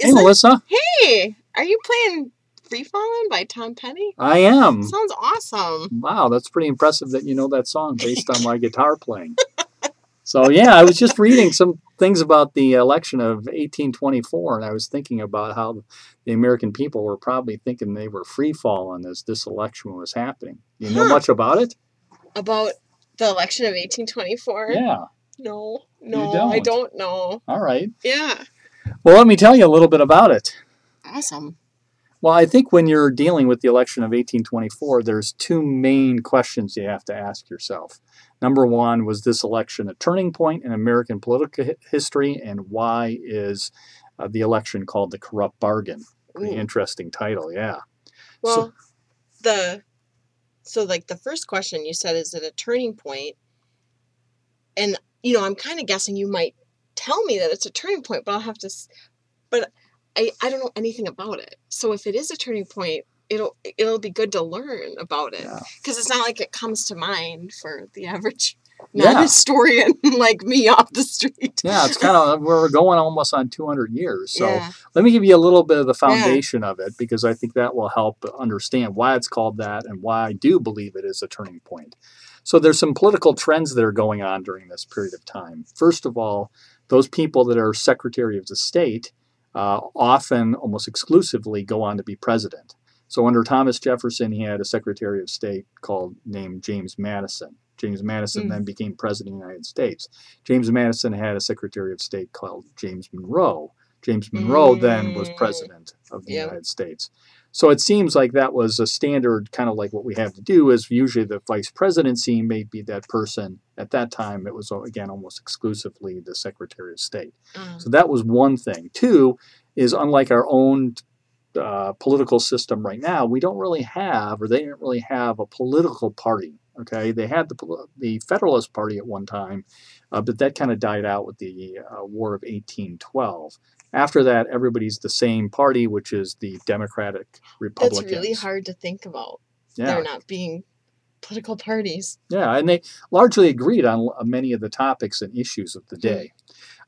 Hey, Is it- Melissa. Hey, are you playing Free Fallin' by Tom Petty? I am. Sounds awesome. Wow, that's pretty impressive that you know that song based on my guitar playing. So, yeah, I was just reading some things about the election of 1824, and I was thinking about how the American people were probably thinking they were free falling as this election was happening. You know Huh. much about it? About the election of 1824? Yeah. No, no, don't? I don't know. All right. Yeah. Well, let me tell you a little bit about it. Awesome. Well, I think when you're dealing with the election of 1824, there's two main questions you have to ask yourself. Number one, was this election a turning point in American political history, and why is uh, the election called the corrupt bargain? Pretty Ooh. interesting title, yeah. Well, the so like the first question you said is it a turning point? And you know, I'm kind of guessing you might tell me that it's a turning point, but I'll have to but I I don't know anything about it. So if it is a turning point, it'll it'll be good to learn about it Yeah. because it's not like it comes to mind for the average Yeah. non-historian like me off the street. Yeah, it's kind of we're going almost on 200 years. So yeah. let me give you a little bit of the foundation of it because I think that will help understand why it's called that and why I do believe it is a turning point. So there's some political trends that are going on during this period of time. First of all, those people that are Secretary of the State uh, often, almost exclusively, go on to be president. So under Thomas Jefferson, he had a Secretary of State called named James Madison. James Madison Mm. then became president of the United States. James Madison had a Secretary of State called James Monroe. James Monroe then was Mm. president of the Yep. United States. So it seems like that was a standard, kind of like what we have to do is usually the vice presidency may be that person. At that time, it was, again, almost exclusively the Secretary of State. Uh, So that was one thing. Two is unlike our own uh, political system right now, we don't really have, or they didn't really have a political party. Okay, they had the the Federalist Party at one time, uh, but that kind of died out with the uh, War of 1812. After that, everybody's the same party, which is the Democratic that's Republicans. really hard to think about. Yeah, They're not being political parties. Yeah, and they largely agreed on many of the topics and issues of the day.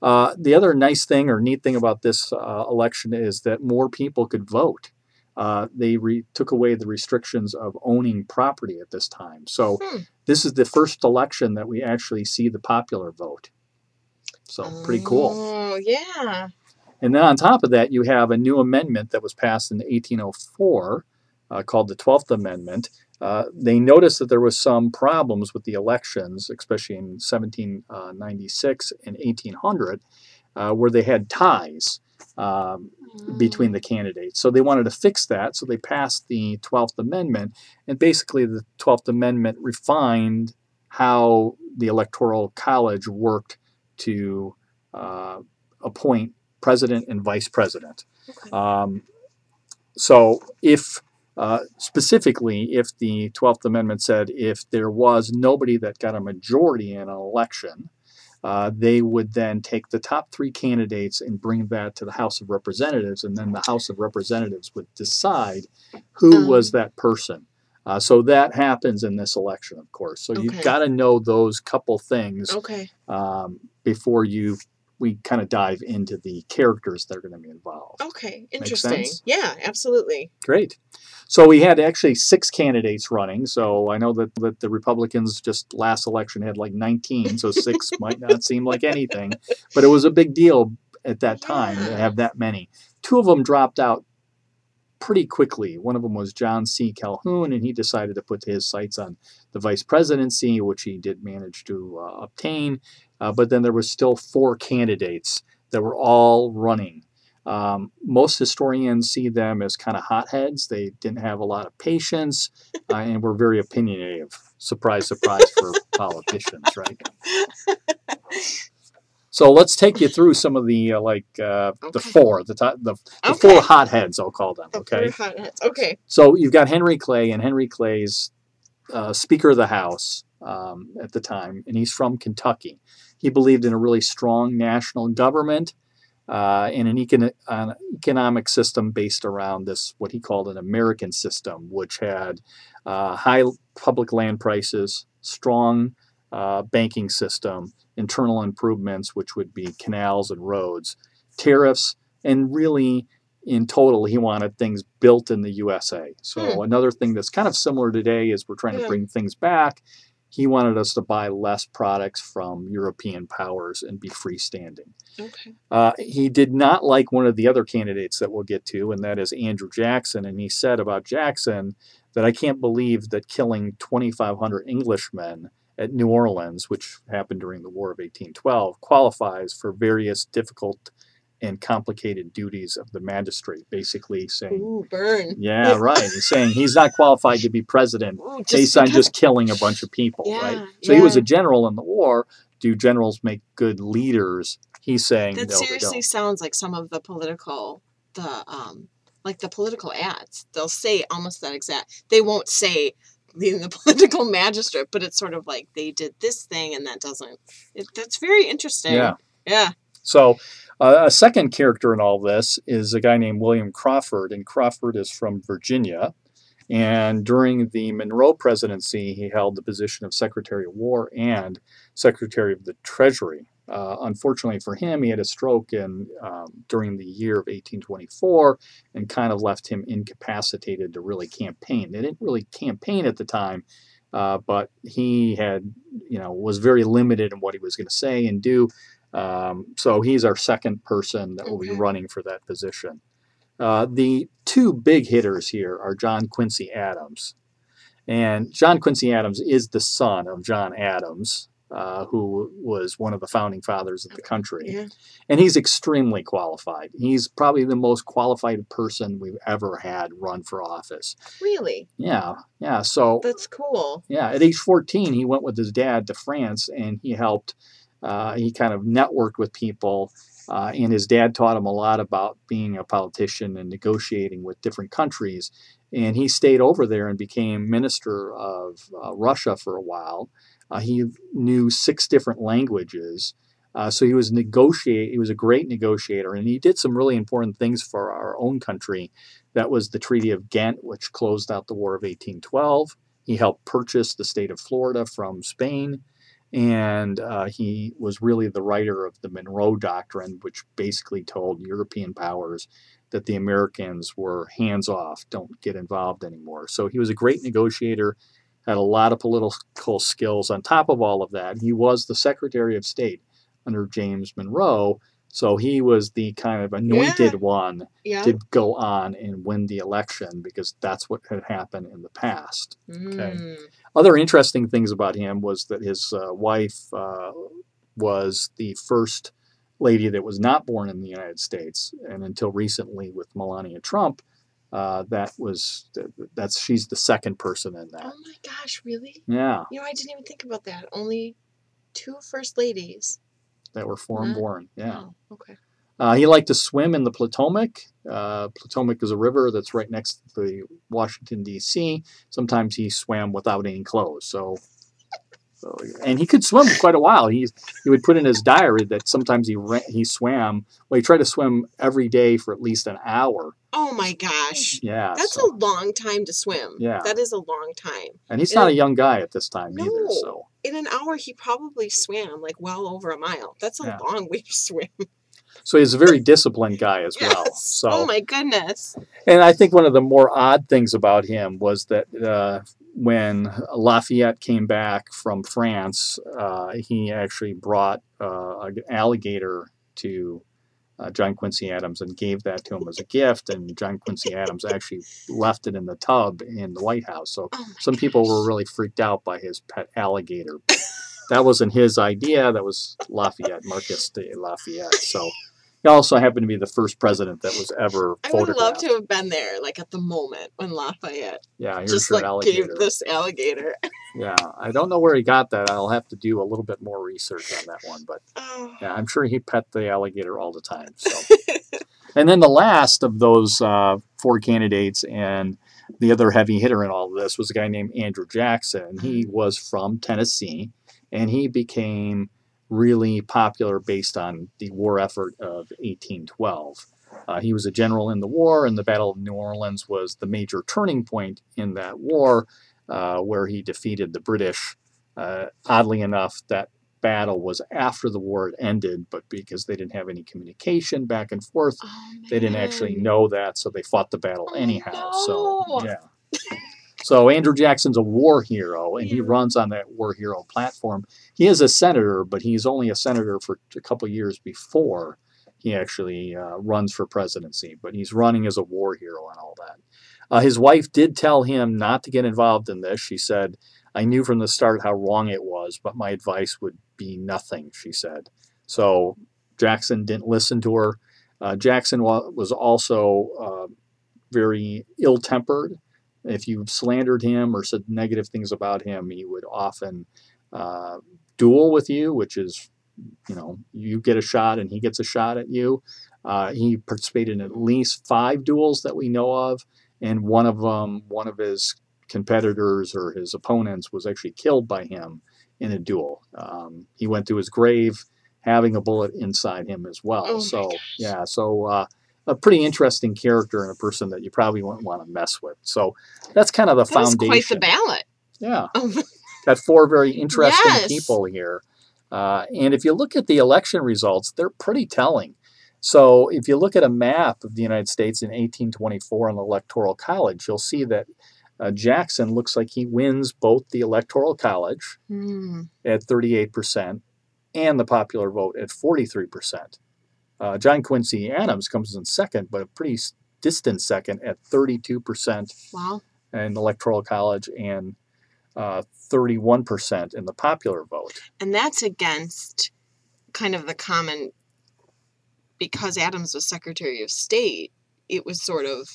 Uh, the other nice thing or neat thing about this uh, election is that more people could vote. Uh, they re- took away the restrictions of owning property at this time. So Hmm. this is the first election that we actually see the popular vote. So pretty cool. Oh, yeah. And then on top of that, you have a new amendment that was passed in 1804 uh, called the 12th Amendment. Uh, they noticed that there was some problems with the elections, especially in 1796 and 1800, uh, where they had ties um, between the candidates. So they wanted to fix that. So they passed the 12th Amendment. And basically, the 12th Amendment refined how the Electoral College worked to uh, appoint president and vice president. Okay. Um, so, if uh, specifically, if the 12th Amendment said if there was nobody that got a majority in an election, uh, they would then take the top three candidates and bring that to the House of Representatives, and then the House of Representatives would decide who Um. was that person. Uh, so that happens in this election, of course. So you've got to know those couple things Okay. um, before you we kind of dive into the characters that are going to be involved. Okay. Interesting. Yeah, absolutely. Great. So we had actually six candidates running. So I know that, that the Republicans just last election had like 19, so six might not seem like anything, but it was a big deal at that time to have that many. Two of them dropped out pretty quickly. One of them was John C. Calhoun, and he decided to put his sights on the vice presidency, which he did manage to uh, obtain. Uh, but then there was still four candidates that were all running. Um, most historians see them as kind of hotheads. They didn't have a lot of patience uh, and were very opinionative. Surprise, surprise for politicians, right? So let's take you through some of the uh, like uh, the four, the top, the, the Okay. four hotheads, I'll call them. The Okay. four hotheads. Okay. So you've got Henry Clay, and Henry Clay's uh, Speaker of the House um, at the time, and he's from Kentucky. He believed in a really strong national government uh, and an, econ- an economic system based around this, what he called an American system, which had uh, high public land prices, strong uh, banking system, internal improvements, which would be canals and roads, tariffs, and really, in total, he wanted things built in the USA. So another thing that's kind of similar today is we're trying to Hmm. Bring things back. He wanted us to buy less products from European powers and be freestanding. Okay. Uh, he did not like one of the other candidates that we'll get to, and that is Andrew Jackson. And he said about Jackson that I can't believe that killing 2,500 Englishmen at New Orleans, which happened during the War of 1812, qualifies for various difficult and complicated duties of the magistrate. Basically saying, Ooh, burn. yeah, right. He's saying he's not qualified to be president Ooh, based on just killing a bunch of people, Yeah, right? So he was a general in the war. Do generals make good leaders? He's saying That no, seriously sounds like some of the political, the um, like the political ads. They'll say almost that exact. They won't say being the political magistrate, but it's sort of like they did this thing and that doesn't. It, that's very interesting. Yeah. Yeah. So uh, a second character in all this is a guy named William Crawford, and Crawford is from Virginia. And during the Monroe presidency, he held the position of Secretary of War and Secretary of the Treasury. Uh, unfortunately for him, he had a stroke in um, during the year of 1824, and kind of left him incapacitated to really campaign. They didn't really campaign at the time, uh, but he had, you know, was very limited in what he was going to say and do. Um, so he's our second person that will be running for that position. Uh, the two big hitters here are John Quincy Adams. And John Quincy Adams is the son of John Adams, uh, who was one of the founding fathers of the country. Yeah. And he's extremely qualified. He's probably the most qualified person we've ever had run for office. Really. Yeah, yeah. So That's cool. yeah, at age 14, he went with his dad to France and he helped, uh, he kind of networked with people. Uh, and his dad taught him a lot about being a politician and negotiating with different countries. And he stayed over there and became minister of uh, Russia for a while. Uh, he knew six different languages. Uh, so he was negotiate. He was a great negotiator, and he did some really important things for our own country. That was the Treaty of Ghent, which closed out the War of 1812. He helped purchase the state of Florida from Spain, and uh, he was really the writer of the Monroe Doctrine, which basically told European powers that the Americans were hands off, don't get involved anymore. So he was a great negotiator, had a lot of political skills. On top of all of that, he was the Secretary of State under James Monroe. So he was the kind of anointed Yeah. one Yeah. to go on and win the election because that's what had happened in the past. Mm. Other interesting things about him was that his uh, wife uh, was the first lady that was not born in the United States, and until recently with Melania Trump, uh, that was that's she's the second person in that. Oh my gosh, really? Yeah, You know, I didn't even think about that. Only two first ladies. that were foreign Huh? born. Yeah. Oh, okay. Uh, he liked to swim in the Potomac. Uh, Potomac is a river that's right next to the Washington D.C. Sometimes he swam without any clothes. So, so and he could swim quite a while. He he would put in his diary that sometimes he ran, he swam. Well, he tried to swim every day for at least an hour. Oh my gosh. Yeah, That's so- a long time to swim. Yeah. That is a long time. and he's not a young guy at this time either. So In an hour, he probably swam like well over a mile. That's a Yeah. long way to swim. so he's a very disciplined guy as well. So Oh my goodness. And I think one of the more odd things about him was that uh, when Lafayette came back from France, uh, he actually brought uh, an alligator to uh, John Quincy Adams and gave that to him as a gift. And John Quincy Adams actually left it in the tub in the White House. So Oh some people were really freaked out by his pet alligator. that wasn't his idea. That was Lafayette, Marquis de Lafayette. So he also happened to be the first president that was ever I would love to have been there, like at the moment when Lafayette Yeah, just like alligator. gave this alligator. Yeah, I don't know where he got that. I'll have to do a little bit more research on that one, but Oh. yeah, I'm sure he pet the alligator all the time. So, and then the last of those uh, four candidates and the other heavy hitter in all of this was a guy named Andrew Jackson. He was from Tennessee, and he became really popular based on the war effort of 1812. Uh, he was a general in the war, and the Battle of New Orleans was the major turning point in that war, uh, where he defeated the British. Uh, oddly enough, that battle was after the war had ended, but because they didn't have any communication back and forth, Oh, they didn't actually know that, so they fought the battle Oh, anyhow. no. So yeah. So Andrew Jackson's a war hero, and he runs on that war hero platform. He is a senator, but he's only a senator for a couple years before he actually uh, runs for presidency. But he's running as a war hero and all that. Uh, his wife did tell him not to get involved in this. She said, "I knew from the start how wrong it was, but my advice would be nothing." She said. So Jackson didn't listen to her. Uh, Jackson wa- was also uh, very ill-tempered if you slandered him or said negative things about him, he would often uh, duel with you, which is, you know, you get a shot and he gets a shot at you. Uh, he participated in at least five duels that we know of, and one of them, one of his competitors or his opponents was actually killed by him in a duel. Um, he went to his grave having a bullet inside him as well. Oh so yeah, so uh, a pretty interesting character and a person that you probably wouldn't want to mess with. So that's kind of the That foundation. quite the ballot. Yeah, Oh, got four very interesting Yes. people here. Uh, and if you look at the election results, they're pretty telling. So if you look at a map of the United States in 1824 in the Electoral College, you'll see that uh, Jackson looks like he wins both the Electoral College hmm. at 38% and the popular vote at 43%. Uh, John Quincy Adams comes in second, but a pretty distant second at 32% wow. in the Electoral College and uh, 31% in the popular vote. And that's against kind of the common, because Adams was Secretary of State, it was sort of,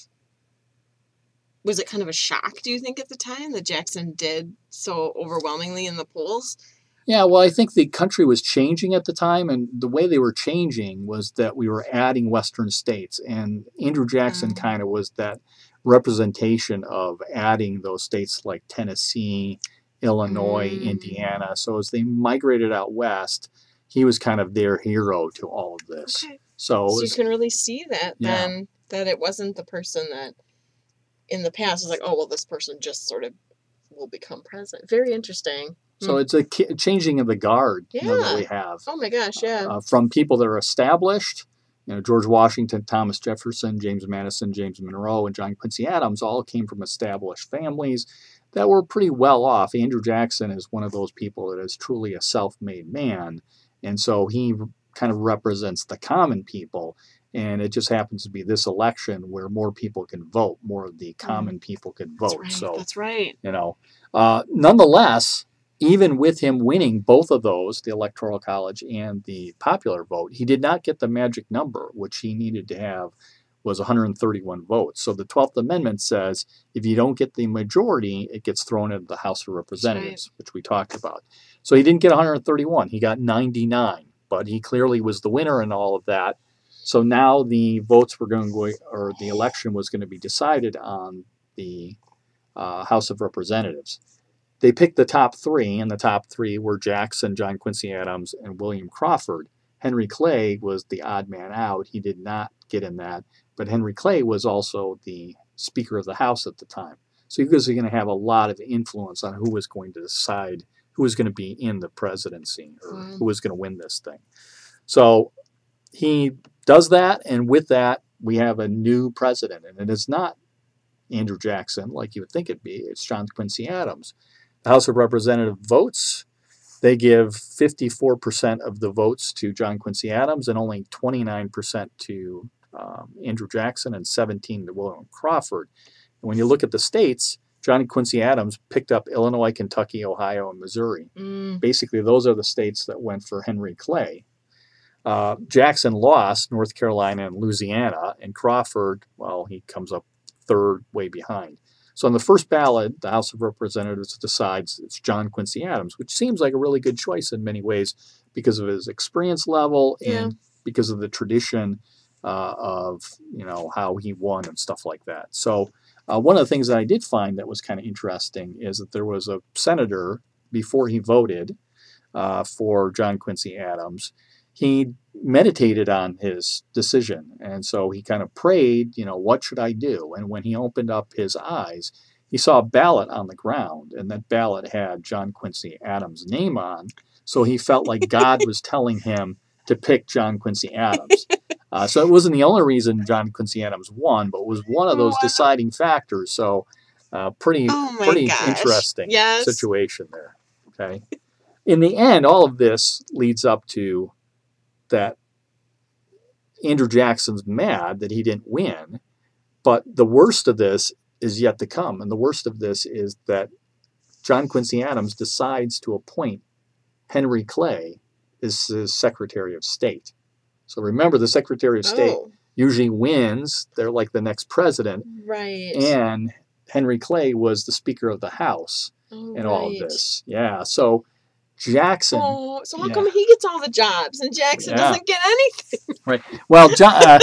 was it kind of a shock, do you think, at the time that Jackson did so overwhelmingly in the polls? Yeah, well, I think the country was changing at the time, and the way they were changing was that we were adding Western states, and Andrew Jackson Mm. kind of was that representation of adding those states like Tennessee, Illinois, Mm. Indiana. So as they migrated out west, he was kind of their hero to all of this. Okay. So, So you can really see that Yeah. then, that it wasn't the person that in the past was like, oh, well, this person just sort of will become president. Very interesting. So it's a ki- changing of the guard you know, that we have. Oh my gosh, yeah. uh, from people that are established. You know, George Washington, Thomas Jefferson, James Madison, James Monroe, and John Quincy Adams all came from established families that were pretty well off. Andrew Jackson is one of those people that is truly a self-made man, and so he kind of represents the common people. And it just happens to be this election where more people can vote, more of the common people can That's vote. right. So That's right. you know. Uh, nonetheless, even with him winning both of those, the Electoral College and the popular vote, he did not get the magic number, which he needed to have was 131 votes. So the 12th Amendment says if you don't get the majority, it gets thrown into the House of Representatives, which we talked about. So he didn't get 131, he got 99, but he clearly was the winner in all of that. So now the votes were going to go, or the election was going to be decided on the uh, House of Representatives. They picked the top three, and the top three were Jackson, John Quincy Adams, and William Crawford. Henry Clay was the odd man out. He did not get in that, but Henry Clay was also the Speaker of the House at the time. So he was going to have a lot of influence on who was going to decide who was going to be in the presidency or Wow. who was going to win this thing. So he does that, and with that, we have a new president, and it is not Andrew Jackson like you would think it'd be. It's John Quincy Adams. The House of Representatives votes. They give 54% of the votes to John Quincy Adams and only 29% to um, Andrew Jackson and 17 to William Crawford. And when you look at the states, John Quincy Adams picked up Illinois, Kentucky, Ohio, and Missouri Mm, basically those are the states that went for Henry Clay. Uh, Jackson lost North Carolina and Louisiana, and Crawford, well, he comes up third, way behind. So on the first ballot, the House of Representatives decides it's John Quincy Adams, which seems like a really good choice in many ways because of his experience level Yeah. and because of the tradition uh, of you know how he won and stuff like that. So uh, one of the things that I did find that was kind of interesting is that there was a senator before he voted uh, for John Quincy Adams. He meditated on his decision, and so he kind of prayed, you know, what should I do? And when he opened up his eyes, he saw a ballot on the ground, and that ballot had John Quincy Adams' name on. So he felt like God was telling him to pick John Quincy Adams. Uh, so it wasn't the only reason John Quincy Adams won, but was one of those deciding factors. So uh, pretty Oh pretty gosh. interesting Yes. situation there. Okay. In the end, all of this leads up to that Andrew Jackson's mad that he didn't win, but the worst of this is yet to come, and the worst of this is that John Quincy Adams decides to appoint Henry Clay as his Secretary of State. So remember, the Secretary of State Oh, usually wins; they're like the next president, right. and Henry Clay was the Speaker of the House oh, in all of this. Yeah. So Jackson. Oh, so how Yeah. come he gets all the jobs and Jackson Yeah. doesn't get anything? Right. Well, John, uh,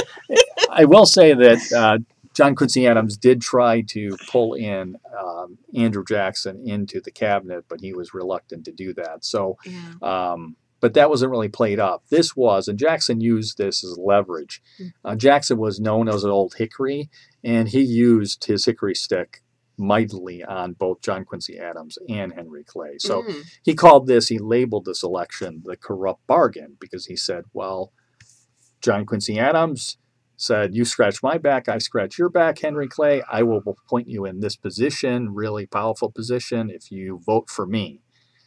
I will say that uh, John Quincy Adams did try to pull in um, Andrew Jackson into the cabinet, but he was reluctant to do that. So, Yeah. um, but that wasn't really played up. This was, and Jackson used this as leverage. Uh, Jackson was known as an old hickory, and he used his hickory stick mightily on both John Quincy Adams and Henry Clay. So Mm. he called this, he labeled this election the corrupt bargain because he said, well, John Quincy Adams said, You scratch my back, I scratch your back, Henry Clay. I will appoint you in this position, really powerful position, if you vote for me.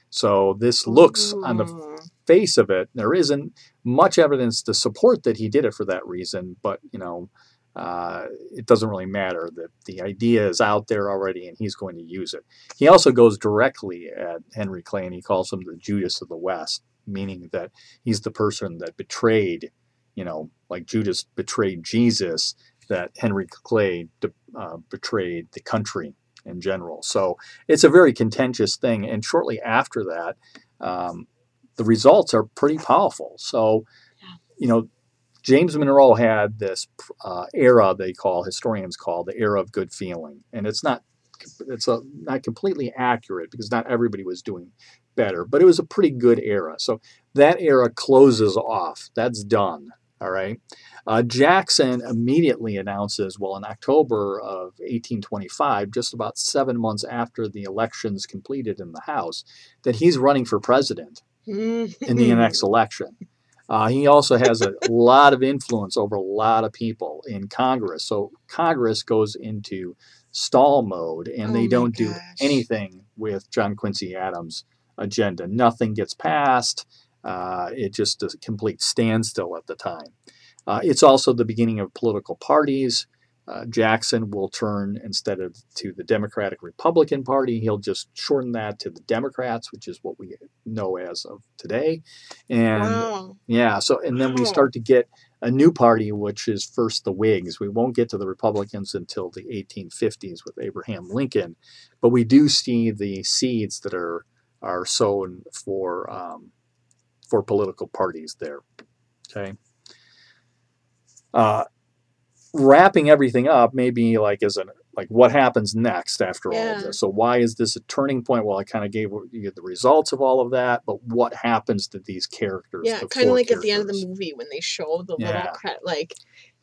So this looks on the Mm. face of it, there isn't much evidence to support that he did it for that reason, but you know, uh, it doesn't really matter. that the idea is out there already, and he's going to use it. He also goes directly at Henry Clay, and he calls him the Judas of the West, meaning that he's the person that betrayed, you know, like Judas betrayed Jesus, that Henry Clay uh, betrayed the country in general. So it's a very contentious thing. And shortly after that, um, the results are pretty powerful. So, you know, James Monroe had this uh, era they call historians call the era of good feeling, and it's not it's a, not completely accurate because not everybody was doing better, but it was a pretty good era. So that era closes off. That's done. All right. Uh, Jackson immediately announces, well, in October of 1825, just about seven months after the elections completed in the House, that he's running for president in the next election. Uh, he also has a lot of influence over a lot of people in Congress. So Congress goes into stall mode and Oh they don't do anything with John Quincy Adams' agenda. Nothing gets passed. Uh, it just a complete standstill at the time. Uh, it's also the beginning of political parties. Uh, Jackson will turn instead of to the Democratic Republican Party, he'll just shorten that to the Democrats, which is what we know as of today. And wow. yeah, so and then we start to get a new party, which is first the Whigs. We won't get to the Republicans until the 1850s with Abraham Lincoln, but we do see the seeds that are are sown for um, for political parties there. Okay. Uh, wrapping everything up, maybe like as an like what happens next after all of this. So why is this a turning point? Well, I kind of gave you the results of all of that, but what happens to these characters? Yeah, the kind of like at the end of the movie when they show the Yeah. little cre- like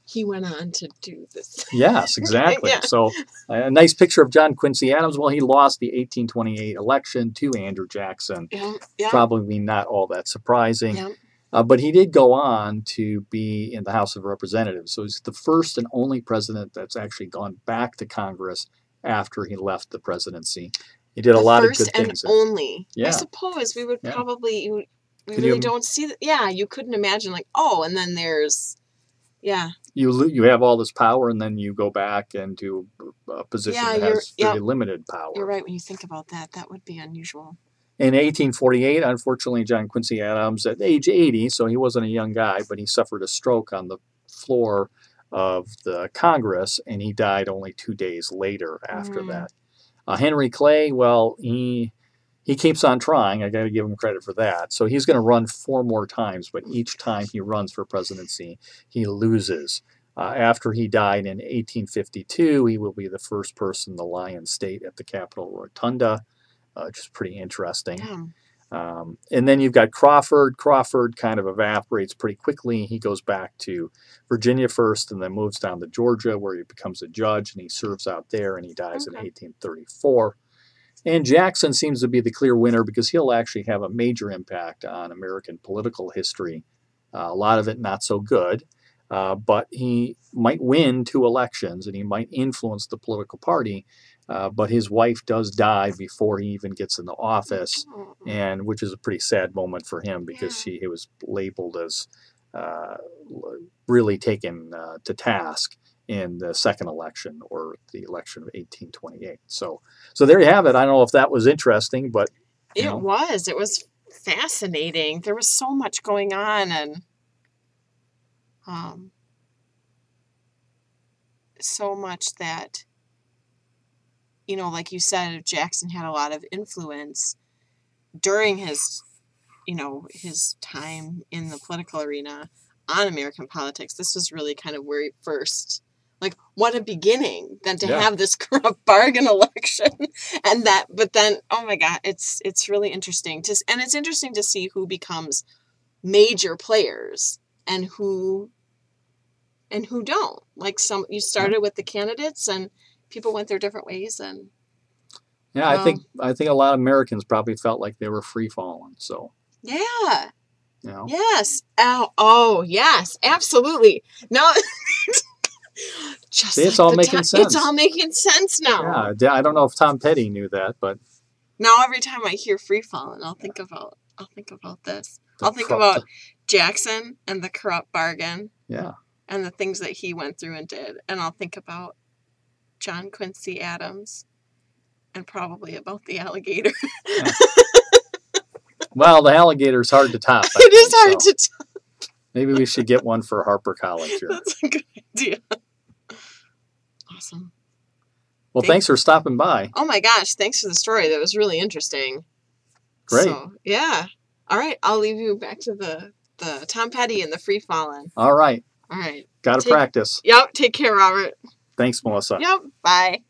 he went on to do this. Yes, exactly. Yeah. So a nice picture of John Quincy Adams. Well, he lost the 1828 election to Andrew Jackson. Yeah, yeah, Probably not all that surprising. Uh, but he did go on to be in the House of Representatives. So he's the first and only president that's actually gone back to Congress after he left the presidency. He did a lot first of good and things. there. only. Yeah. I suppose we would Yeah. probably you, we Could really you- don't see that. Yeah, you couldn't imagine like oh, and then there's yeah, You you have all this power, and then you go back into a position Yeah, that has very yep. limited power. you're right when you think about that. That would be unusual. In 1848, unfortunately, John Quincy Adams, at age 80, so he wasn't a young guy, but he suffered a stroke on the floor of the Congress, and he died only two days later after Mm. that. Uh, Henry Clay, well, he he keeps on trying. I got to give him credit for that. So he's going to run four more times, but each time he runs for presidency, he loses. Uh, after he died in 1852, he will be the first person to lie in state at the Capitol Rotunda, uh, which is pretty interesting. Damn. Um, and then you've got Crawford. Crawford kind of evaporates pretty quickly. He goes back to Virginia first and then moves down to Georgia where he becomes a judge and he serves out there and he dies in 1834. And Jackson seems to be the clear winner because he'll actually have a major impact on American political history. Uh, a lot of it not so good, uh, but he might win two elections and he might influence the political party. Uh, but his wife does die before he even gets in the office, Oh. and which is a pretty sad moment for him because she he was labeled as uh, really taken uh, to task in the second election or the election of 1828. So, so there you have it. I don't know if that was interesting, but It know? was. It was fascinating. There was so much going on and um so much that you know, like you said, Jackson had a lot of influence during his you know, his time in the political arena on American politics. This was really kind of where he first like what a beginning than to Yeah. have this corrupt bargain election and that but then oh my god it's it's really interesting to and it's interesting to see who becomes major players and who and who don't like some you started with the candidates and people went their different ways and yeah, I Wow. think um, I think a lot of Americans probably felt like they were free falling. So, yeah you know, yes oh, oh yes absolutely no just See, it's like all making time- sense. it's all making sense now yeah, I don't know if Tom Petty knew that, but now every time i hear free falling i'll think about i'll think about this the i'll think cru- about jackson and the corrupt bargain yeah, and the things that he went through and did. And I'll think about John Quincy Adams and probably about the alligator. well, the alligator is hard to top. I it is think, hard so to tell. Maybe we should get one for Harper College here. That's a good idea. Awesome. Well, Thank- thanks for stopping by. Oh my gosh, thanks for the story. That was really interesting. Great. So, yeah. All right, I'll leave you back to the the Tom Petty and the free falling. All right, All right. got to practice. Yep. Take care, Robert. Thanks, Melissa. Yep. Bye.